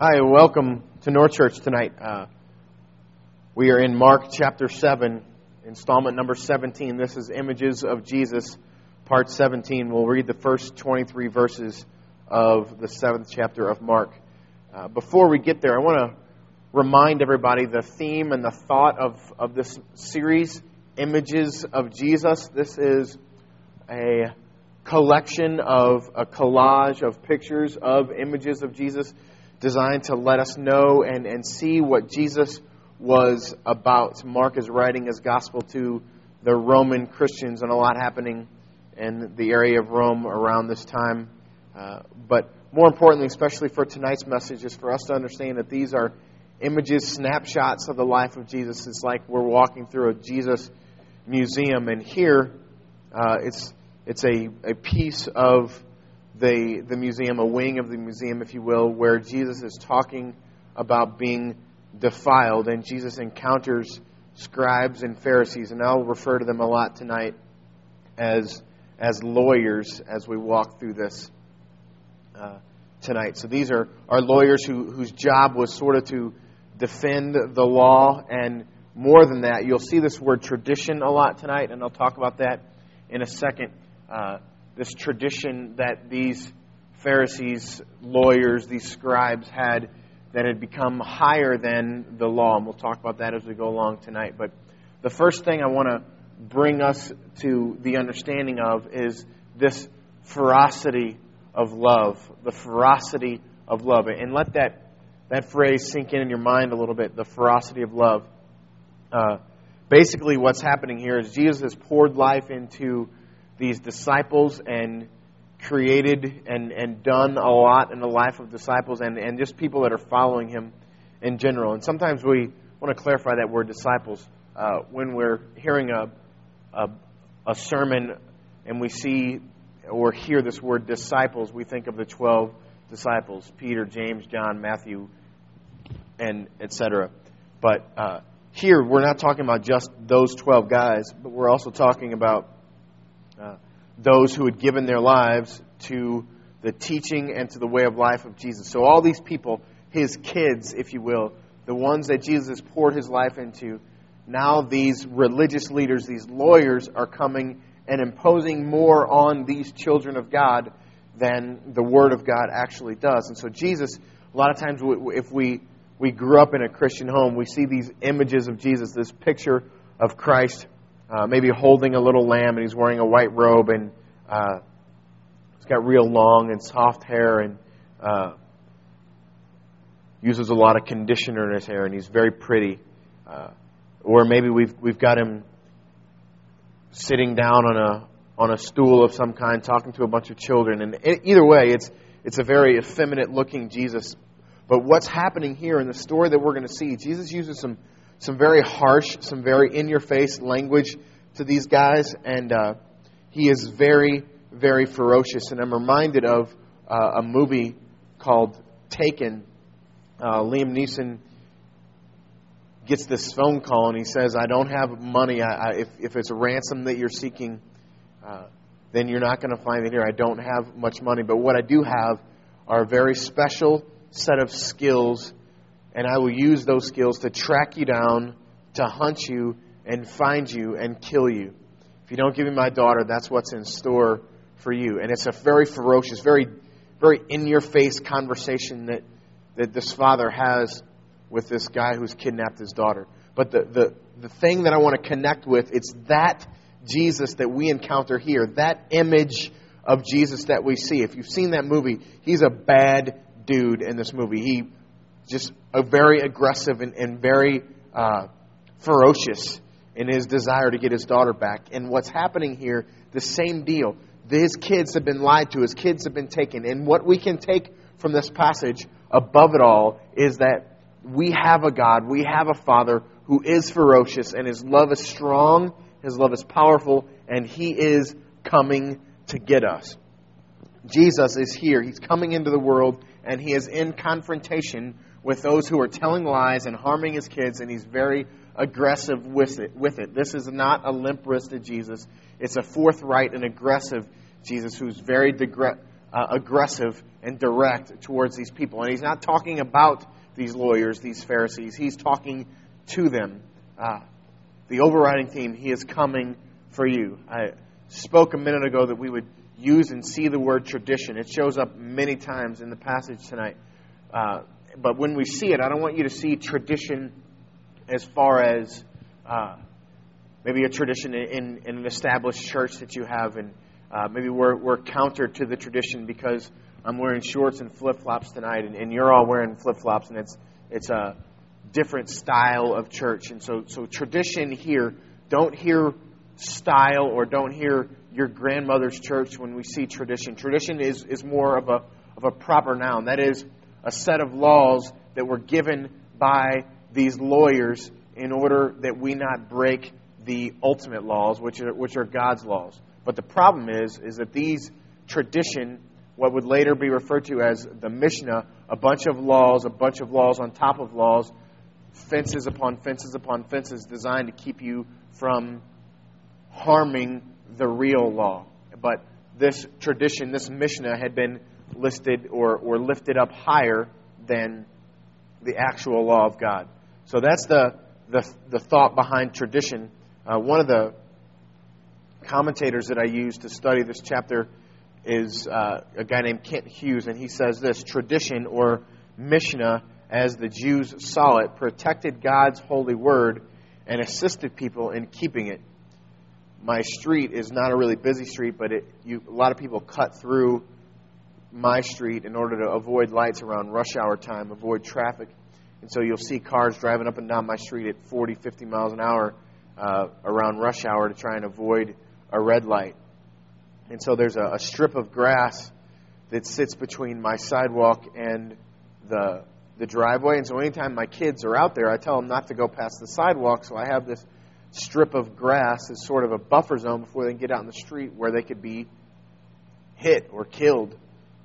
Hi, welcome to North Church tonight. Uh, we are in Mark chapter 7, installment number 17. This is Images of Jesus, part 17. We'll read the first 23 verses of the seventh chapter of Mark. Uh, before we get there, I want to remind everybody the theme and the thought of, of this series, Images of Jesus. This is a collection of a collage of pictures of images of Jesus designed to let us know and, and see what Jesus was about. Mark is writing his gospel to the Roman Christians, and a lot happening in the area of Rome around this time. Uh, but more importantly, especially for tonight's message, is for us to understand that these are images, snapshots of the life of Jesus. It's like we're walking through a Jesus museum, and here uh, it's it's a, a piece of the, the museum, a wing of the museum, if you will, where Jesus is talking about being defiled, and Jesus encounters scribes and Pharisees, and I'll refer to them a lot tonight as as lawyers as we walk through this uh, tonight. So these are, are lawyers who, whose job was sort of to defend the law, and more than that, you'll see this word tradition a lot tonight, and I'll talk about that in a second. Uh, this tradition that these Pharisees, lawyers, these scribes had that had become higher than the law. And we'll talk about that as we go along tonight. But the first thing I want to bring us to the understanding of is this ferocity of love. The ferocity of love. And let that, that phrase sink in in your mind a little bit the ferocity of love. Uh, basically, what's happening here is Jesus has poured life into these disciples and created and, and done a lot in the life of disciples and, and just people that are following him in general. And sometimes we want to clarify that word disciples. Uh, when we're hearing a, a, a sermon and we see or hear this word disciples, we think of the 12 disciples Peter, James, John, Matthew, and etc. But uh, here, we're not talking about just those 12 guys, but we're also talking about uh, those who had given their lives to the teaching and to the way of life of Jesus. So, all these people, his kids, if you will, the ones that Jesus poured his life into, now these religious leaders, these lawyers, are coming and imposing more on these children of God than the Word of God actually does. And so, Jesus, a lot of times, if we, we grew up in a Christian home, we see these images of Jesus, this picture of Christ uh, maybe holding a little lamb, and he's wearing a white robe, and uh, he's got real long and soft hair, and uh, uses a lot of conditioner in his hair, and he's very pretty. Uh, or maybe we've we've got him sitting down on a on a stool of some kind, talking to a bunch of children, and either way, it's it's a very effeminate looking Jesus. But what's happening here in the story that we're going to see, Jesus uses some some very harsh, some very in your face language to these guys, and uh, he is very, very ferocious. And I'm reminded of uh, a movie called Taken. Uh, Liam Neeson gets this phone call and he says, I don't have money. I, I, if, if it's a ransom that you're seeking, uh, then you're not going to find it here. I don't have much money. But what I do have are a very special set of skills and I will use those skills to track you down, to hunt you, and find you and kill you. If you don't give me my daughter, that's what's in store for you. And it's a very ferocious, very, very in your face conversation that, that this father has with this guy who's kidnapped his daughter. But the, the, the thing that I want to connect with, it's that Jesus that we encounter here, that image of Jesus that we see. If you've seen that movie, he's a bad dude in this movie. He just a very aggressive and, and very uh, ferocious in his desire to get his daughter back. And what's happening here, the same deal. His kids have been lied to, his kids have been taken. And what we can take from this passage above it all is that we have a God, we have a Father who is ferocious, and his love is strong, his love is powerful, and he is coming to get us. Jesus is here. He's coming into the world, and he is in confrontation with those who are telling lies and harming his kids, and he's very aggressive with it. With it. This is not a limp wristed Jesus. It's a forthright and aggressive Jesus who's very degre- uh, aggressive and direct towards these people. And he's not talking about these lawyers, these Pharisees. He's talking to them. Uh, the overriding theme, he is coming for you. I spoke a minute ago that we would use and see the word tradition. It shows up many times in the passage tonight. Uh, but when we see it, I don't want you to see tradition as far as uh, maybe a tradition in, in, an established church that you have, and uh, maybe we're, we're counter to the tradition because I'm wearing shorts and flip flops tonight, and, and, you're all wearing flip flops, and it's it's a different style of church. And so, so tradition here, don't hear style or don't hear your grandmother's church when we see tradition. Tradition is, is more of a, of a proper noun. That is a set of laws that were given by these lawyers in order that we not break the ultimate laws, which are, which are God's laws. But the problem is, is that these tradition, what would later be referred to as the Mishnah, a bunch of laws, a bunch of laws on top of laws, fences upon fences upon fences designed to keep you from harming the real law. But this tradition, this Mishnah, had been listed or, or lifted up higher than the actual law of God. So that's the, the, the thought behind tradition. Uh, one of the commentators that I use to study this chapter is uh, a guy named Kent Hughes, and he says this tradition or Mishnah, as the Jews saw it, protected God's holy word and assisted people in keeping it. My street is not a really busy street, but it, you, a lot of people cut through my street in order to avoid lights around rush hour time, avoid traffic. And so you'll see cars driving up and down my street at 40, 50 miles an hour uh, around rush hour to try and avoid a red light. And so there's a, a strip of grass that sits between my sidewalk and the the driveway. And so anytime my kids are out there, I tell them not to go past the sidewalk. So I have this strip of grass as sort of a buffer zone before they can get out in the street where they could be hit or killed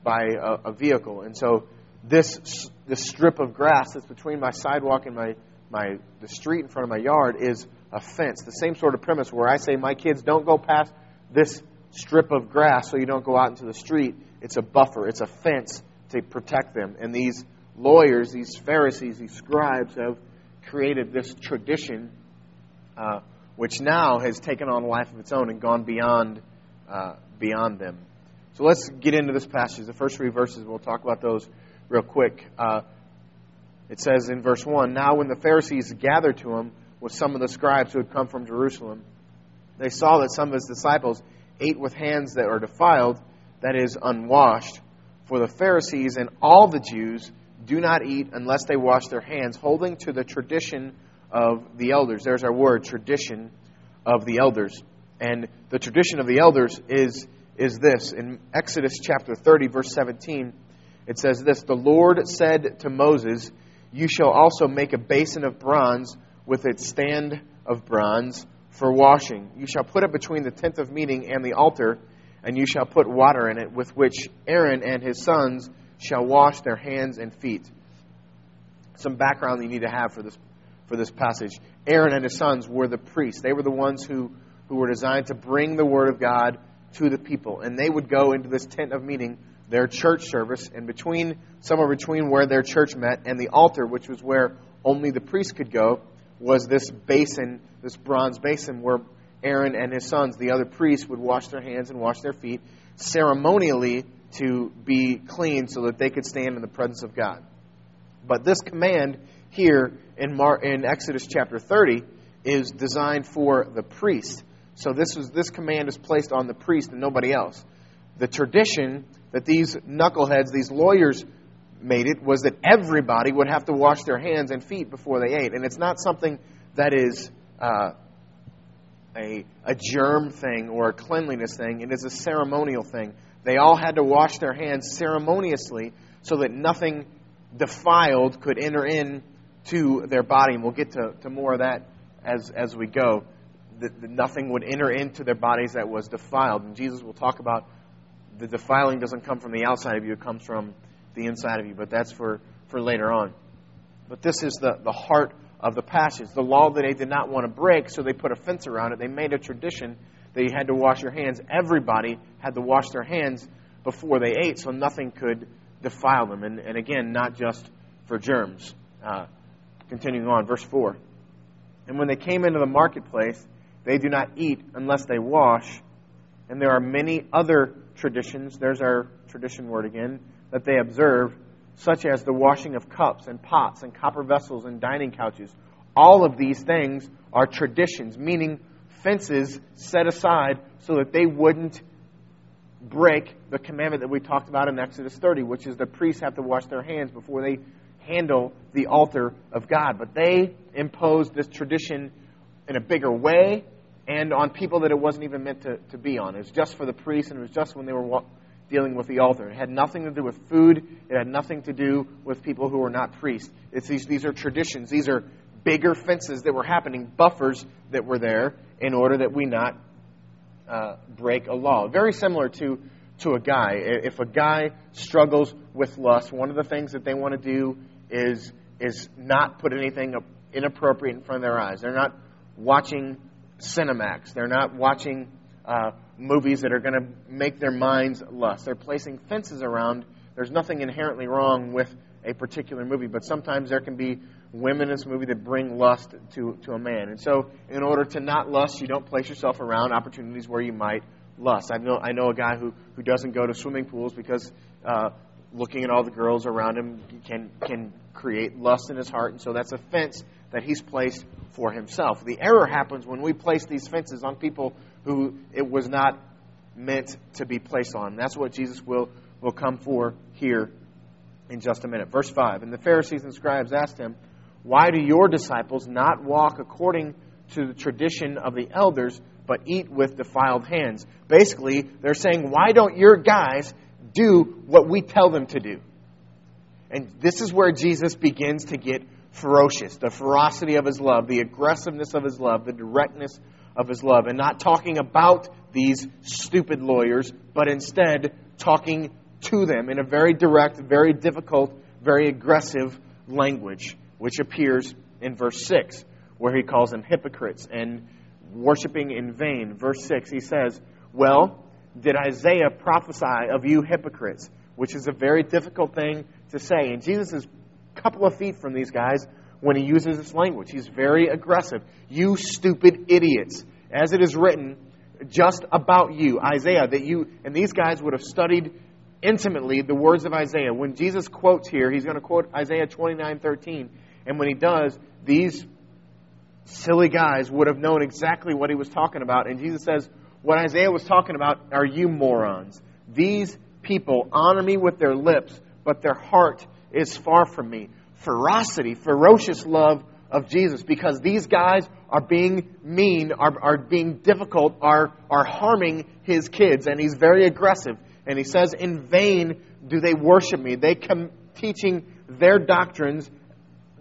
by a, a vehicle. And so this this strip of grass that's between my sidewalk and my my the street in front of my yard is a fence. The same sort of premise where I say my kids don't go past this strip of grass so you don't go out into the street. It's a buffer. It's a fence to protect them. And these lawyers, these Pharisees, these scribes have created this tradition uh, which now has taken on a life of its own and gone beyond uh, beyond them. So let's get into this passage. The first three verses, we'll talk about those real quick. Uh, it says in verse 1 Now, when the Pharisees gathered to him with some of the scribes who had come from Jerusalem, they saw that some of his disciples ate with hands that are defiled, that is, unwashed. For the Pharisees and all the Jews do not eat unless they wash their hands, holding to the tradition of the elders. There's our word, tradition of the elders. And the tradition of the elders is, is this. In Exodus chapter 30, verse 17, it says this The Lord said to Moses, You shall also make a basin of bronze with its stand of bronze for washing. You shall put it between the tent of meeting and the altar, and you shall put water in it, with which Aaron and his sons shall wash their hands and feet. Some background you need to have for this, for this passage. Aaron and his sons were the priests. They were the ones who, who were designed to bring the Word of God to the people. And they would go into this tent of meeting, their church service, and between somewhere between where their church met and the altar, which was where only the priest could go, was this basin, this bronze basin where Aaron and his sons, the other priests, would wash their hands and wash their feet ceremonially to be clean so that they could stand in the presence of God. But this command here in, Mar- in Exodus chapter 30 is designed for the priest. So this is this command is placed on the priest and nobody else. The tradition that these knuckleheads, these lawyers made it was that everybody would have to wash their hands and feet before they ate. And it's not something that is uh, a, a germ thing or a cleanliness thing, it is a ceremonial thing. They all had to wash their hands ceremoniously so that nothing defiled could enter in to their body. And we'll get to, to more of that as, as we go. That, that nothing would enter into their bodies that was defiled. And Jesus will talk about the defiling doesn't come from the outside of you, it comes from the inside of you. But that's for, for later on. But this is the, the heart of the passage. The law that they did not want to break, so they put a fence around it. They made a tradition that you had to wash your hands. Everybody had to wash their hands before they ate so nothing could defile them. And, and again, not just for germs. Uh, continuing on, verse 4. And when they came into the marketplace, they do not eat unless they wash. And there are many other traditions, there's our tradition word again, that they observe, such as the washing of cups and pots and copper vessels and dining couches. All of these things are traditions, meaning fences set aside so that they wouldn't break the commandment that we talked about in Exodus 30, which is the priests have to wash their hands before they handle the altar of God. But they imposed this tradition in a bigger way and on people that it wasn't even meant to, to be on. It was just for the priests, and it was just when they were dealing with the altar. It had nothing to do with food. It had nothing to do with people who were not priests. It's these, these are traditions. These are bigger fences that were happening, buffers that were there in order that we not uh, break a law. Very similar to, to a guy. If a guy struggles with lust, one of the things that they want to do is, is not put anything inappropriate in front of their eyes. They're not watching Cinemax. They're not watching uh, movies that are going to make their minds lust. They're placing fences around. There's nothing inherently wrong with a particular movie, but sometimes there can be women in this movie that bring lust to, to a man. And so, in order to not lust, you don't place yourself around opportunities where you might lust. I know, I know a guy who, who doesn't go to swimming pools because uh, looking at all the girls around him can, can create lust in his heart, and so that's a fence that he's placed for himself. The error happens when we place these fences on people who it was not meant to be placed on. That's what Jesus will, will come for here in just a minute. Verse 5 And the Pharisees and scribes asked him, Why do your disciples not walk according to the tradition of the elders, but eat with defiled hands? Basically, they're saying, Why don't your guys do what we tell them to do? And this is where Jesus begins to get ferocious the ferocity of his love, the aggressiveness of his love, the directness of his love. And not talking about these stupid lawyers, but instead talking to them in a very direct, very difficult, very aggressive language, which appears in verse 6, where he calls them hypocrites and worshiping in vain. Verse 6, he says, Well, did Isaiah prophesy of you hypocrites? Which is a very difficult thing to say. And Jesus is a couple of feet from these guys when he uses this language. He's very aggressive. You stupid idiots. As it is written, just about you, Isaiah, that you, and these guys would have studied intimately the words of Isaiah. When Jesus quotes here, he's going to quote Isaiah 29 13. And when he does, these silly guys would have known exactly what he was talking about. And Jesus says, What Isaiah was talking about are you morons. These people honor me with their lips, but their heart is far from me. Ferocity, ferocious love of Jesus, because these guys are being mean, are, are being difficult, are, are harming his kids, and he's very aggressive. And he says, In vain do they worship me. They come teaching their doctrines,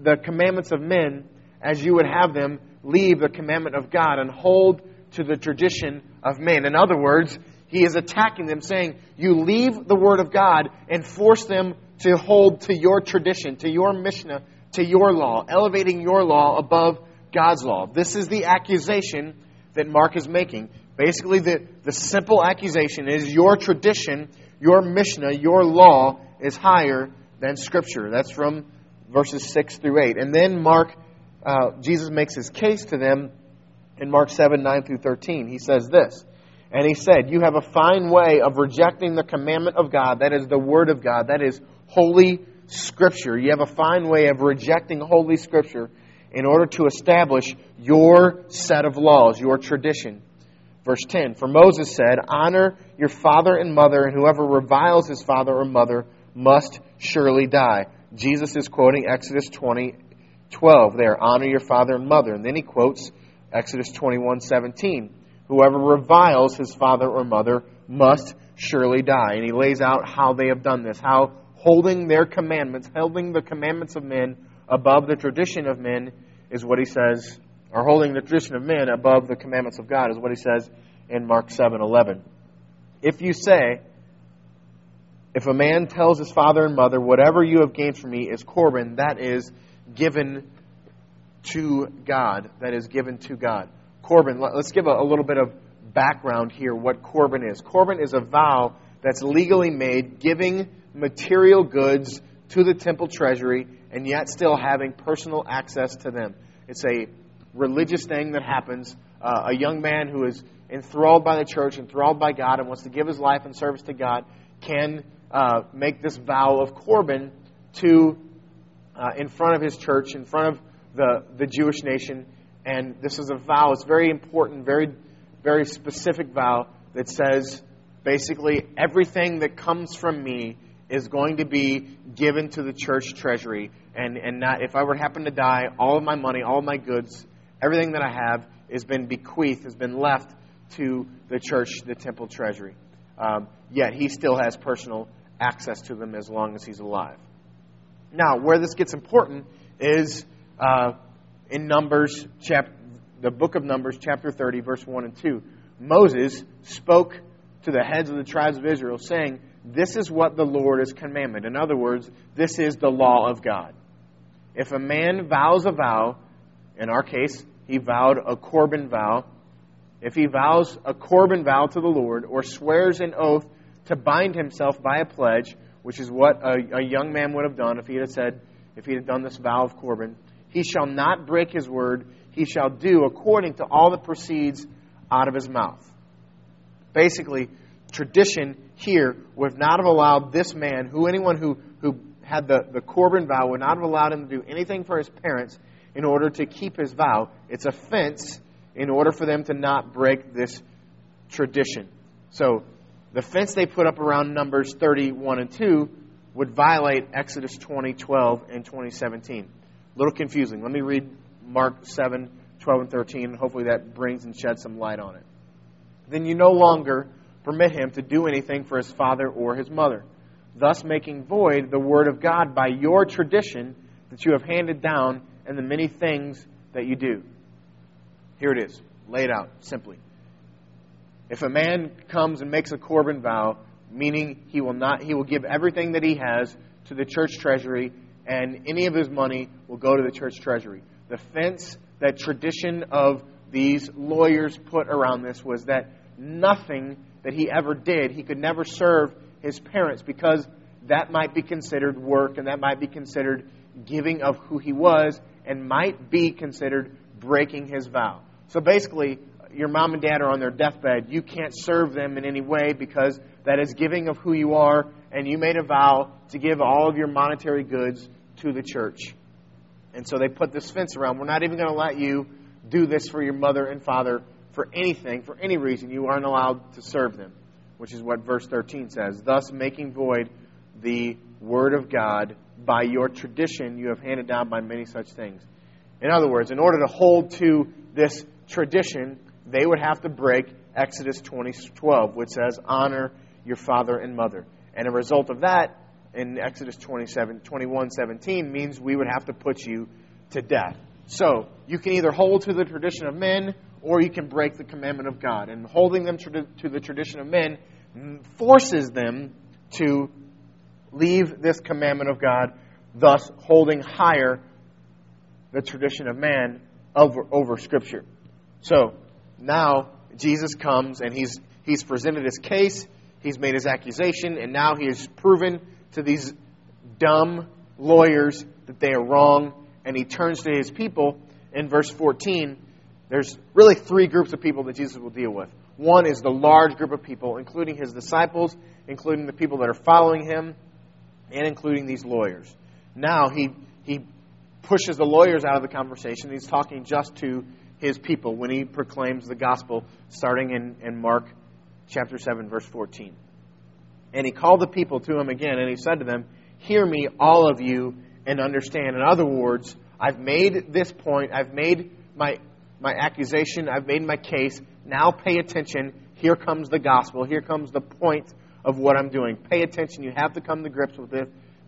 the commandments of men, as you would have them leave the commandment of God and hold to the tradition of men. In other words, he is attacking them, saying, You leave the Word of God and force them to hold to your tradition, to your Mishnah, to your law, elevating your law above God's law. This is the accusation that Mark is making. Basically, the, the simple accusation is your tradition, your Mishnah, your law is higher than Scripture. That's from verses 6 through 8. And then Mark, uh, Jesus makes his case to them in Mark 7 9 through 13. He says this. And he said, You have a fine way of rejecting the commandment of God, that is the Word of God, that is Holy Scripture. You have a fine way of rejecting Holy Scripture in order to establish your set of laws, your tradition. Verse 10 For Moses said, Honor your father and mother, and whoever reviles his father or mother must surely die. Jesus is quoting Exodus 20, 12 there. Honor your father and mother. And then he quotes Exodus 21, 17. Whoever reviles his father or mother must surely die. And he lays out how they have done this, how holding their commandments, holding the commandments of men above the tradition of men is what he says or holding the tradition of men above the commandments of God, is what he says in Mark 7 11. If you say, if a man tells his father and mother, whatever you have gained from me is Corban, that is given to God. That is given to God. Corban, let's give a, a little bit of background here what Corban is. Corban is a vow that's legally made, giving material goods to the temple treasury, and yet still having personal access to them. It's a religious thing that happens. Uh, a young man who is enthralled by the church, enthralled by God, and wants to give his life in service to God can uh, make this vow of Corban to uh, in front of his church, in front of the, the Jewish nation. And this is a vow. It's very important, very, very specific vow that says basically everything that comes from me is going to be given to the church treasury. And, and not, if I were to happen to die, all of my money, all of my goods, everything that I have has been bequeathed, has been left to the church, the temple treasury. Um, yet he still has personal access to them as long as he's alive. Now, where this gets important is uh, in Numbers, chap- the book of Numbers, chapter 30, verse 1 and 2. Moses spoke to the heads of the tribes of Israel, saying, This is what the Lord has commanded. In other words, this is the law of God. If a man vows a vow, in our case, he vowed a Corban vow, if he vows a Corban vow to the Lord or swears an oath to bind himself by a pledge, which is what a, a young man would have done if he had said, if he had done this vow of Corban, he shall not break his word. He shall do according to all that proceeds out of his mouth. Basically, tradition here would not have allowed this man, who anyone who, who had the, the Corban vow, would not have allowed him to do anything for his parents in order to keep his vow. It's a fence in order for them to not break this tradition. So the fence they put up around Numbers 31 and 2 would violate Exodus 20, 12, and 2017. A little confusing. Let me read Mark 7, 12, and 13, and hopefully that brings and sheds some light on it. Then you no longer permit him to do anything for his father or his mother, thus making void the word of God by your tradition that you have handed down and the many things that you do. Here it is, laid out simply. If a man comes and makes a Corban vow, meaning he will not he will give everything that he has to the church treasury and any of his money will go to the church treasury. The fence that tradition of these lawyers put around this was that nothing that he ever did, he could never serve his parents because that might be considered work and that might be considered giving of who he was and might be considered breaking his vow. So basically, your mom and dad are on their deathbed. You can't serve them in any way because that is giving of who you are, and you made a vow to give all of your monetary goods to the church. And so they put this fence around. We're not even going to let you do this for your mother and father for anything, for any reason. You aren't allowed to serve them, which is what verse 13 says. Thus, making void the word of God by your tradition you have handed down by many such things. In other words, in order to hold to this tradition, they would have to break Exodus 20:12, which says, "Honor your father and mother." And a result of that, in Exodus 27, 21, 17, means we would have to put you to death. So you can either hold to the tradition of men, or you can break the commandment of God. And holding them to the tradition of men forces them to leave this commandment of God, thus holding higher the tradition of man over, over Scripture. So now Jesus comes and he's, he's presented his case, he's made his accusation, and now he has proven to these dumb lawyers that they are wrong, and he turns to his people. In verse 14, there's really three groups of people that Jesus will deal with. One is the large group of people, including his disciples, including the people that are following him, and including these lawyers. Now he, he pushes the lawyers out of the conversation. He's talking just to his people when he proclaims the gospel, starting in, in Mark chapter 7, verse 14. And he called the people to him again, and he said to them, Hear me, all of you, and understand. In other words, I've made this point, I've made my, my accusation, I've made my case. Now pay attention. Here comes the gospel. Here comes the point of what I'm doing. Pay attention. You have to come to grips with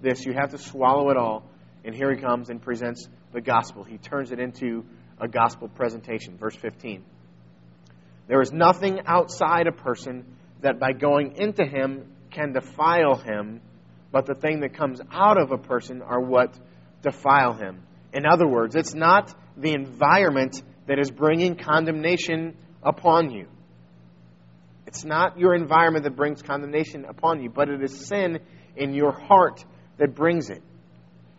this. You have to swallow it all. And here he comes and presents the gospel. He turns it into a gospel presentation. Verse 15. There is nothing outside a person that by going into him can defile him, but the thing that comes out of a person are what defile him. In other words, it's not the environment that is bringing condemnation upon you. It's not your environment that brings condemnation upon you, but it is sin in your heart that brings it.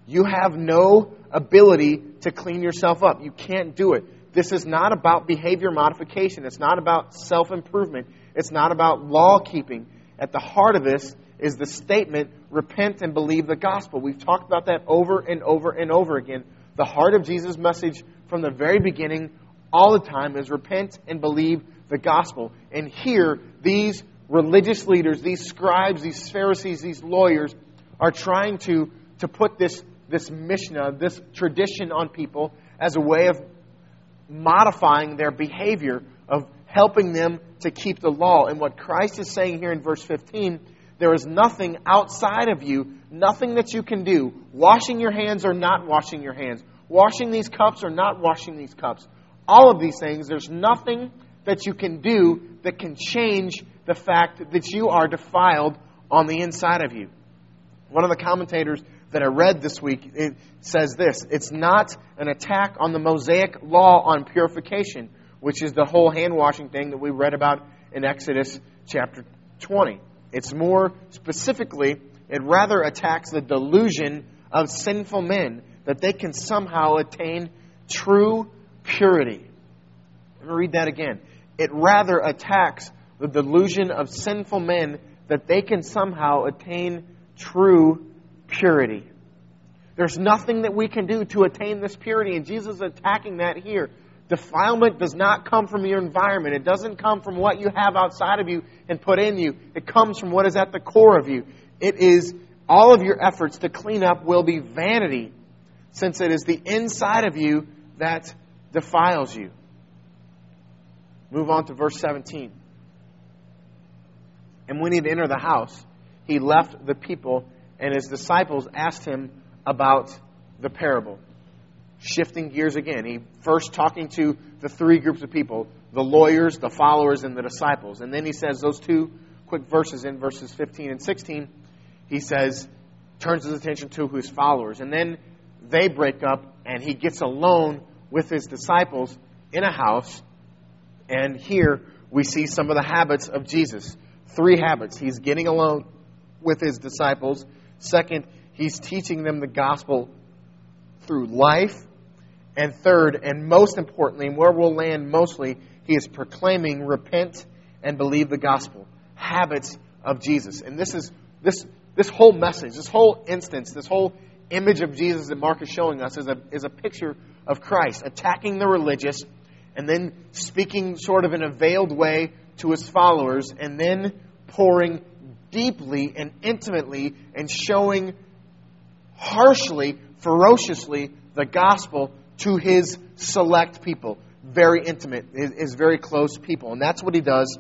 You have no ability to clean yourself up. You can't do it. This is not about behavior modification. It's not about self improvement. It's not about law keeping. At the heart of this is the statement repent and believe the gospel. We've talked about that over and over and over again. The heart of Jesus' message from the very beginning, all the time, is repent and believe the gospel. And here, these religious leaders, these scribes, these Pharisees, these lawyers, are trying to, to put this, this Mishnah, this tradition on people as a way of modifying their behavior, of helping them to keep the law. And what Christ is saying here in verse 15 there is nothing outside of you, nothing that you can do, washing your hands or not washing your hands, washing these cups or not washing these cups. All of these things, there's nothing that you can do that can change the fact that you are defiled on the inside of you. One of the commentators that I read this week it says this It's not an attack on the Mosaic law on purification, which is the whole hand washing thing that we read about in Exodus chapter 20. It's more specifically, it rather attacks the delusion of sinful men that they can somehow attain true purity. Let me read that again. It rather attacks the delusion of sinful men that they can somehow attain true purity. There's nothing that we can do to attain this purity, and Jesus is attacking that here. Defilement does not come from your environment. It doesn't come from what you have outside of you and put in you. It comes from what is at the core of you. It is all of your efforts to clean up will be vanity, since it is the inside of you that defiles you. Move on to verse 17. And when he had entered the house, he left the people, and his disciples asked him about the parable. Shifting gears again. He first talking to the three groups of people the lawyers, the followers, and the disciples. And then he says those two quick verses in verses 15 and 16. He says, turns his attention to his followers. And then they break up, and he gets alone with his disciples in a house and here we see some of the habits of Jesus. Three habits. He's getting alone with his disciples. Second, he's teaching them the gospel through life. And third, and most importantly, where we'll land mostly, he is proclaiming repent and believe the gospel. Habits of Jesus. And this is this this whole message, this whole instance, this whole image of Jesus that Mark is showing us is a, is a picture of Christ attacking the religious and then speaking sort of in a veiled way to his followers, and then pouring deeply and intimately and showing harshly, ferociously the gospel to his select people. Very intimate, his, very close people. And that's what he does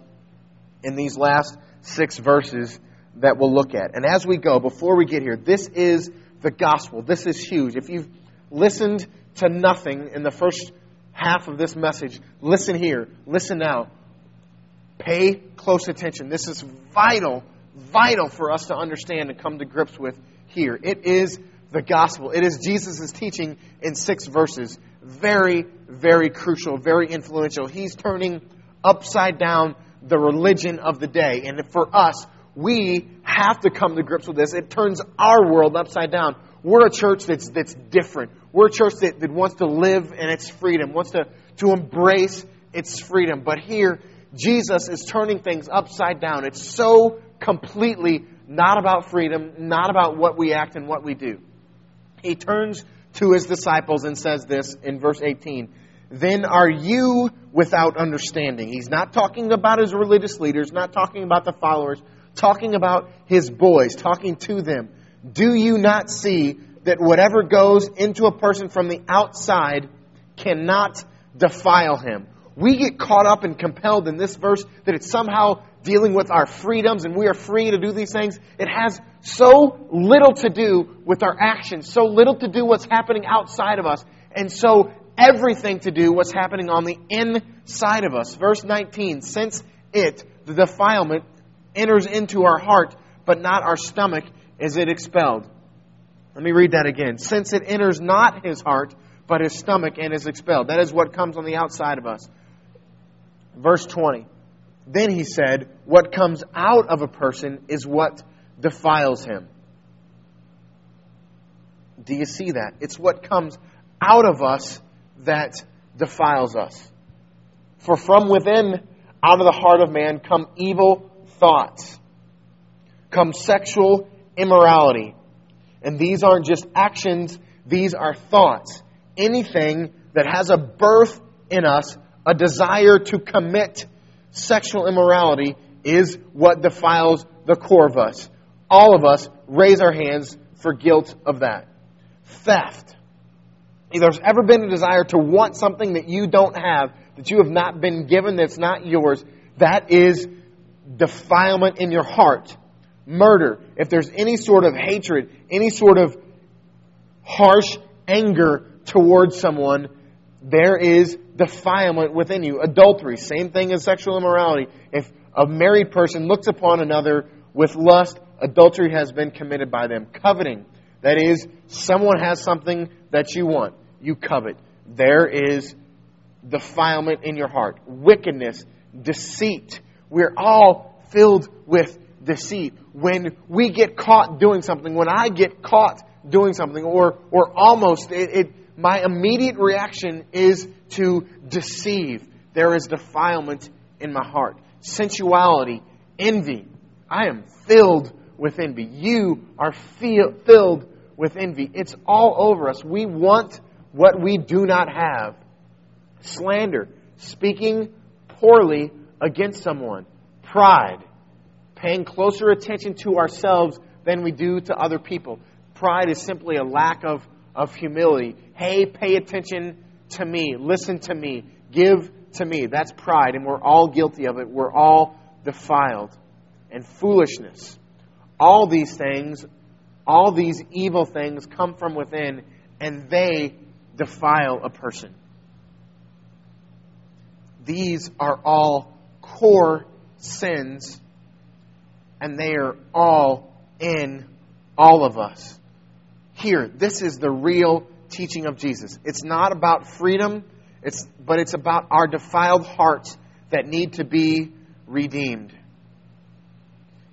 in these last six verses that we'll look at. And as we go, before we get here, this is the gospel. This is huge. If you've listened to nothing in the first half of this message, listen here, listen now. Pay close attention. This is vital, vital for us to understand and come to grips with here. It is the gospel. It is Jesus' teaching in six verses. Very, very crucial, very influential. He's turning upside down the religion of the day. And for us, we have to come to grips with this. It turns our world upside down. We're a church that's, that's different. We're a church that, that wants to live in its freedom, wants to, to embrace its freedom. But here, Jesus is turning things upside down. It's so completely not about freedom, not about what we act and what we do. He turns to his disciples and says this in verse 18 Then are you without understanding? He's not talking about his religious leaders, not talking about the followers, talking about his boys, talking to them. Do you not see that whatever goes into a person from the outside cannot defile him? We get caught up and compelled in this verse that it's somehow dealing with our freedoms and we are free to do these things. It has so little to do with our actions, so little to do what's happening outside of us, and so everything to do what's happening on the inside of us. Verse 19, since it, the defilement, enters into our heart, but not our stomach, is it expelled. Let me read that again. Since it enters not his heart, but his stomach, and is expelled. That is what comes on the outside of us. Verse 20. Then he said, What comes out of a person is what defiles him. Do you see that? It's what comes out of us that defiles us. For from within, out of the heart of man, come evil thoughts, come sexual immorality. And these aren't just actions, these are thoughts. Anything that has a birth in us, a desire to commit sexual immorality, is what defiles the core of us. All of us raise our hands for guilt of that. Theft. If there's ever been a desire to want something that you don't have, that you have not been given, that's not yours, that is defilement in your heart. Murder. If there's any sort of hatred, any sort of harsh anger towards someone, there is defilement within you. Adultery, same thing as sexual immorality. If a married person looks upon another with lust, adultery has been committed by them. Coveting, that is, someone has something that you want, you covet. There is defilement in your heart. Wickedness, deceit. We're all filled with deceit. When we get caught doing something, when I get caught doing something, or, or almost, it, it my immediate reaction is to deceive. There is defilement in my heart. Sensuality, envy. I am filled with envy. You are feel, filled with envy. It's all over us. We want what we do not have. Slander, speaking poorly against someone. Pride, paying closer attention to ourselves than we do to other people. Pride is simply a lack of, of humility. Hey, pay attention to me. Listen to me. Give to me. That's pride, and we're all guilty of it. We're all defiled. And foolishness. All these things, all these evil things come from within, and they defile a person. These are all core sins, and they are all in all of us. Here, this is the real teaching of Jesus. It's not about freedom, it's, but it's about our defiled hearts that need to be redeemed.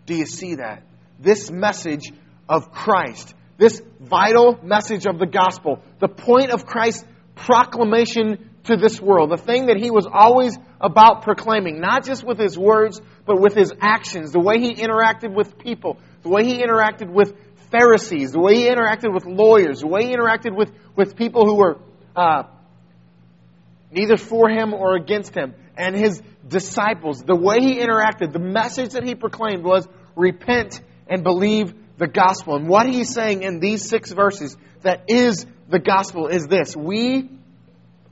Do you see that? This message of Christ, this vital message of the gospel, the point of Christ's proclamation to this world, the thing that he was always about proclaiming, not just with his words, but with his actions, the way he interacted with people, the way he interacted with Pharisees, the way he interacted with lawyers, the way he interacted with, with people who were uh, neither for him or against him, and his disciples, the way he interacted, the message that he proclaimed was repent and believe the gospel. And what he's saying in these six verses that is the gospel is this we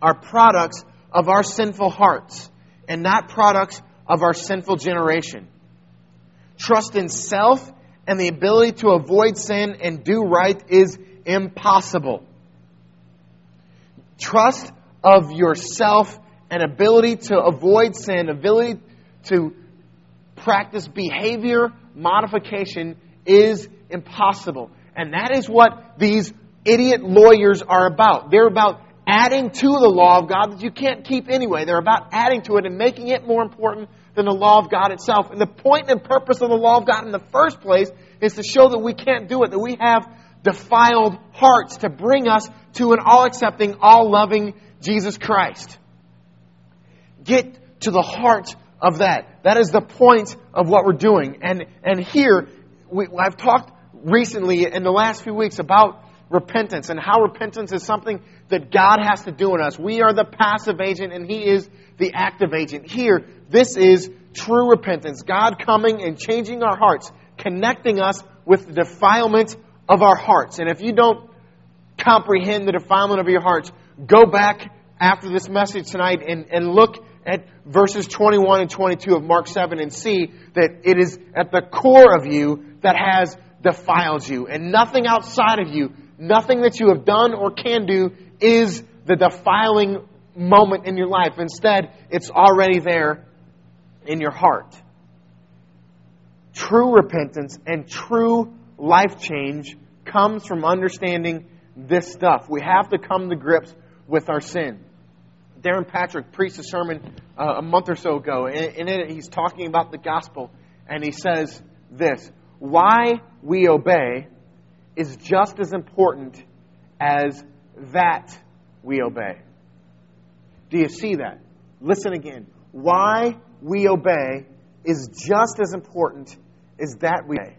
are products of our sinful hearts and not products of our sinful generation. Trust in self and the ability to avoid sin and do right is impossible. Trust of yourself and ability to avoid sin, ability to practice behavior modification is impossible. And that is what these idiot lawyers are about. They're about adding to the law of God that you can't keep anyway. They're about adding to it and making it more important than the law of God itself. And the point and purpose of the law of God in the first place is to show that we can't do it, that we have defiled hearts to bring us to an all accepting, all loving Jesus Christ. Get to the heart of that. That is the point of what we're doing. And, and here, we, I've talked recently in the last few weeks about repentance and how repentance is something that God has to do in us. We are the passive agent and He is the active agent. Here, this is true repentance. God coming and changing our hearts, connecting us with the defilement of our hearts. And if you don't comprehend the defilement of your hearts, go back after this message tonight and, and look at verses 21 and 22 of Mark 7 and see that it is at the core of you that has defiled you. And nothing outside of you, nothing that you have done or can do is the defiling moment in your life. Instead, it's already there in your heart. True repentance and true life change comes from understanding this stuff. We have to come to grips with our sin. Darren Patrick preached a sermon uh, a month or so ago, and in it he's talking about the gospel, and he says this Why we obey is just as important as that we obey. Do you see that? Listen again. Why we obey is just as important as that we obey.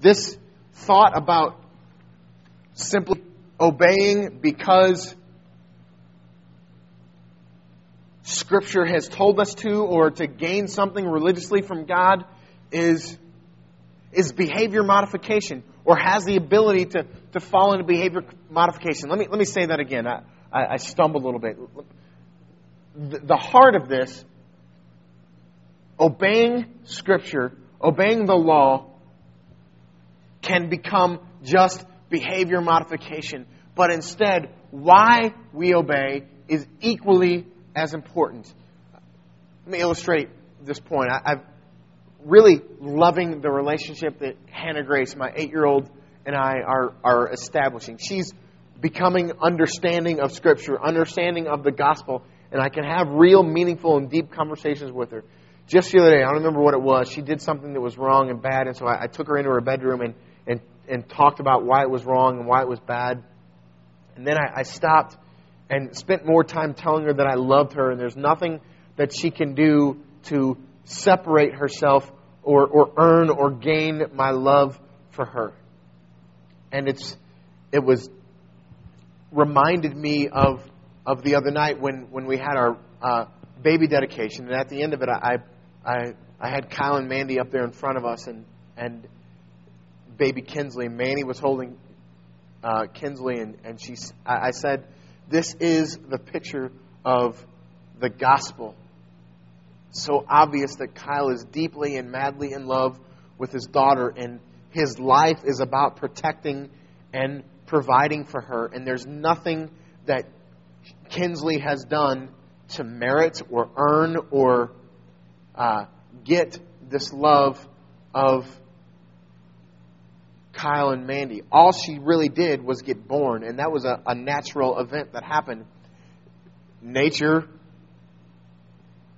This thought about simply obeying because Scripture has told us to or to gain something religiously from God is, is behavior modification or has the ability to, to fall into behavior modification. Let me, let me say that again. I, I, I stumbled a little bit. The, the heart of this, obeying Scripture, obeying the law, can become just behavior modification. But instead, why we obey is equally as important. Let me illustrate this point. I, I've really loving the relationship that Hannah Grace, my eight year old, and I are, are establishing. She's becoming understanding of Scripture, understanding of the gospel, and I can have real, meaningful, and deep conversations with her. Just the other day, I don't remember what it was. She did something that was wrong and bad, and so I, I took her into her bedroom and, and, and talked about why it was wrong and why it was bad. And then I, I stopped and spent more time telling her that I loved her, and there's nothing that she can do to separate herself or, or earn or gain my love for her. And it's it was reminded me of of the other night when, when we had our uh, baby dedication, and at the end of it, I, I I had Kyle and Mandy up there in front of us, and and baby Kinsley, Manny was holding uh, Kinsley, and and she I, I said this is the picture of the gospel. So obvious that Kyle is deeply and madly in love with his daughter, and his life is about protecting and providing for her. And there's nothing that Kinsley has done to merit or earn or uh, get this love of Kyle and Mandy. All she really did was get born, and that was a, a natural event that happened. Nature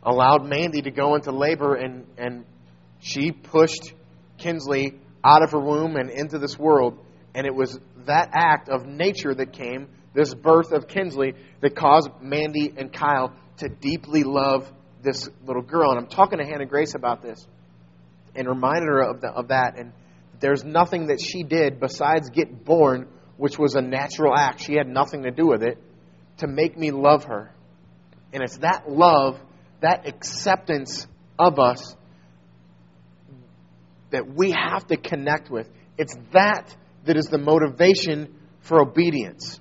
allowed Mandy to go into labor, and, and she pushed Kinsley out of her womb and into this world. And it was that act of nature that came, this birth of Kinsley, that caused Mandy and Kyle to deeply love this little girl. And I'm talking to Hannah Grace about this and reminded her of, the, of that. And there's nothing that she did besides get born, which was a natural act. She had nothing to do with it, to make me love her. And it's that love, that acceptance of us that we have to connect with. It's that that is the motivation for obedience.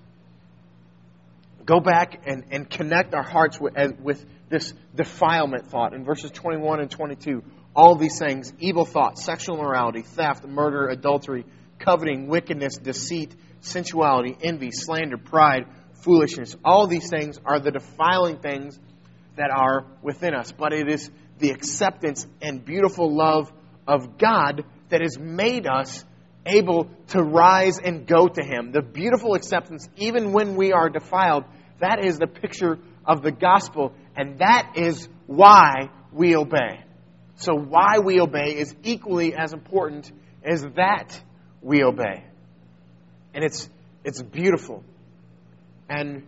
Go back and, and connect our hearts with, with this defilement thought in verses 21 and 22 all these things evil thoughts, sexual immorality, theft, murder, adultery, coveting, wickedness, deceit, sensuality, envy, slander, pride, foolishness. All these things are the defiling things that are within us. But it is the acceptance and beautiful love of God that has made us able to rise and go to Him. The beautiful acceptance, even when we are defiled, that is the picture of the gospel, and that is why we obey. So, why we obey is equally as important as that we obey. And it's, it's beautiful. And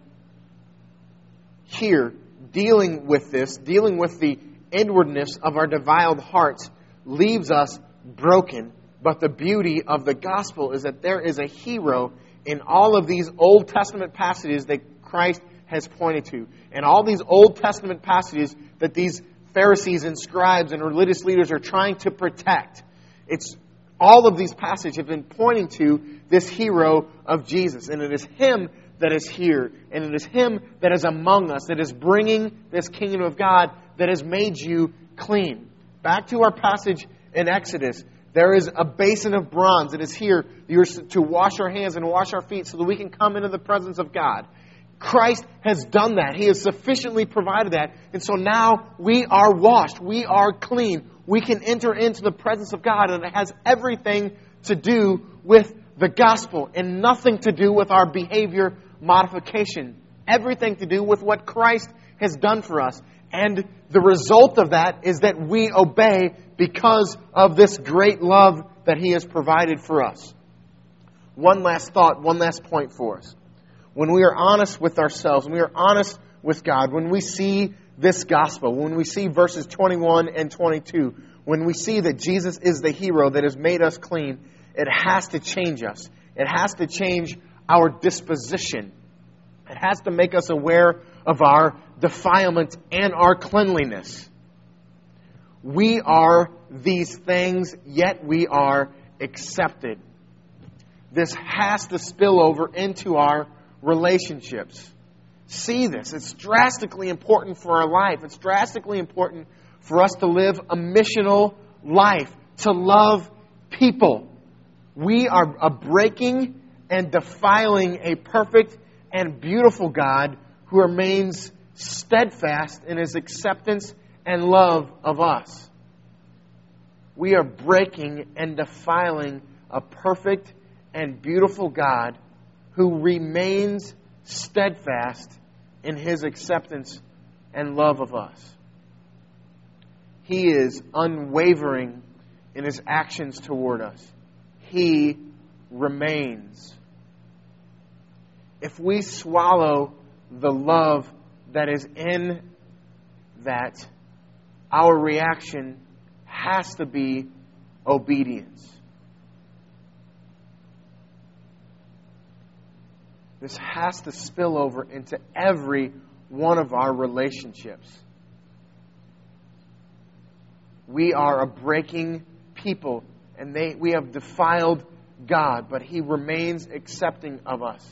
here, dealing with this, dealing with the inwardness of our defiled hearts, leaves us broken. But the beauty of the gospel is that there is a hero in all of these Old Testament passages that Christ has pointed to. And all these Old Testament passages that these Pharisees and scribes and religious leaders are trying to protect. It's all of these passages have been pointing to this hero of Jesus, and it is him that is here, and it is him that is among us, that is bringing this kingdom of God that has made you clean. Back to our passage in Exodus. There is a basin of bronze that is here to wash our hands and wash our feet so that we can come into the presence of God. Christ has done that. He has sufficiently provided that. And so now we are washed. We are clean. We can enter into the presence of God, and it has everything to do with the gospel and nothing to do with our behavior modification. everything to do with what Christ has done for us. And the result of that is that we obey because of this great love that He has provided for us. One last thought, one last point for us. When we are honest with ourselves, when we are honest with God, when we see this gospel, when we see verses 21 and 22, when we see that Jesus is the hero that has made us clean, it has to change us. It has to change our disposition. It has to make us aware of our defilement and our cleanliness. We are these things, yet we are accepted. This has to spill over into our relationships. See this. It's drastically important for our life. It's drastically important for us to live a missional life, to love people. We are breaking and defiling a perfect and beautiful God who remains steadfast in his acceptance and love of us. We are breaking and defiling a perfect and beautiful God who remains steadfast in his acceptance and love of us. He is unwavering in his actions toward us. He remains. If we swallow the love that is in that, our reaction has to be obedience. This has to spill over into every one of our relationships. We are a breaking people, and they, we have defiled God, but He remains accepting of us.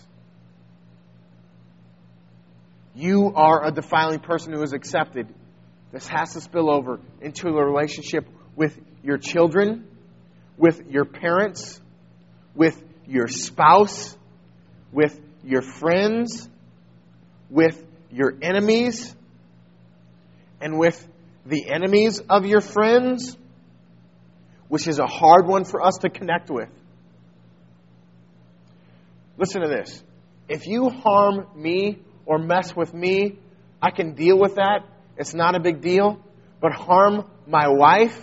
You are a defiling person who is accepted. This has to spill over into a relationship with your children, with your parents, with your spouse, with your friends, with your enemies, and with the enemies of your friends, which is a hard one for us to connect with. Listen to this. If you harm me or mess with me, I can deal with that. It's not a big deal. But harm my wife,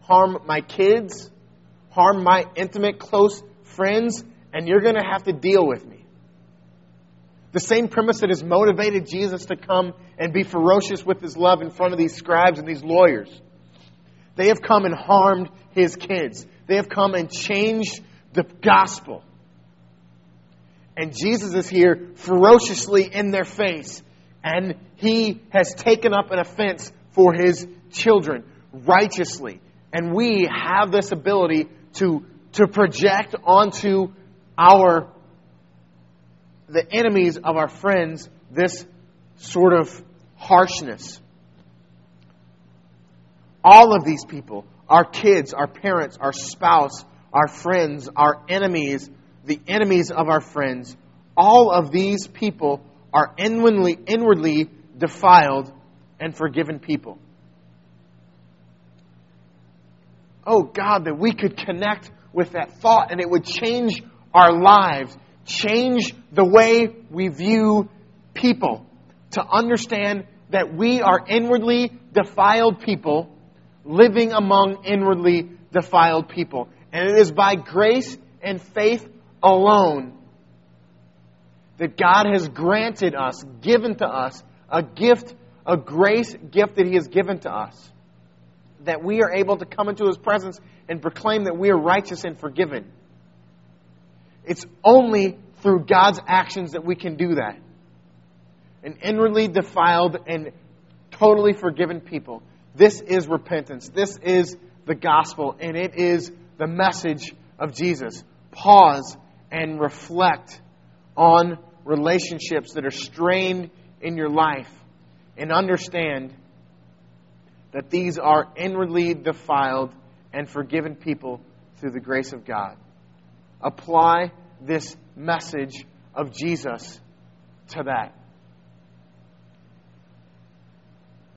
harm my kids, harm my intimate, close friends, and you're going to have to deal with me. The same premise that has motivated Jesus to come and be ferocious with his love in front of these scribes and these lawyers. They have come and harmed his kids. They have come and changed the gospel. And Jesus is here ferociously in their face. And he has taken up an offense for his children righteously. And we have this ability to, to project onto our the enemies of our friends this sort of harshness. All of these people, our kids, our parents, our spouse, our friends, our enemies, the enemies of our friends, all of these people are inwardly, inwardly defiled and forgiven people. Oh God, that we could connect with that thought and it would change our lives change the way we view people to understand that we are inwardly defiled people living among inwardly defiled people. And it is by grace and faith alone that God has granted us, given to us, a gift, a grace gift that He has given to us. That we are able to come into His presence and proclaim that we are righteous and forgiven. It's only through God's actions that we can do that. An inwardly defiled and totally forgiven people. This is repentance. This is the gospel, and it is the message of Jesus. Pause and reflect on relationships that are strained in your life and understand that these are inwardly defiled and forgiven people through the grace of God apply this message of Jesus to that.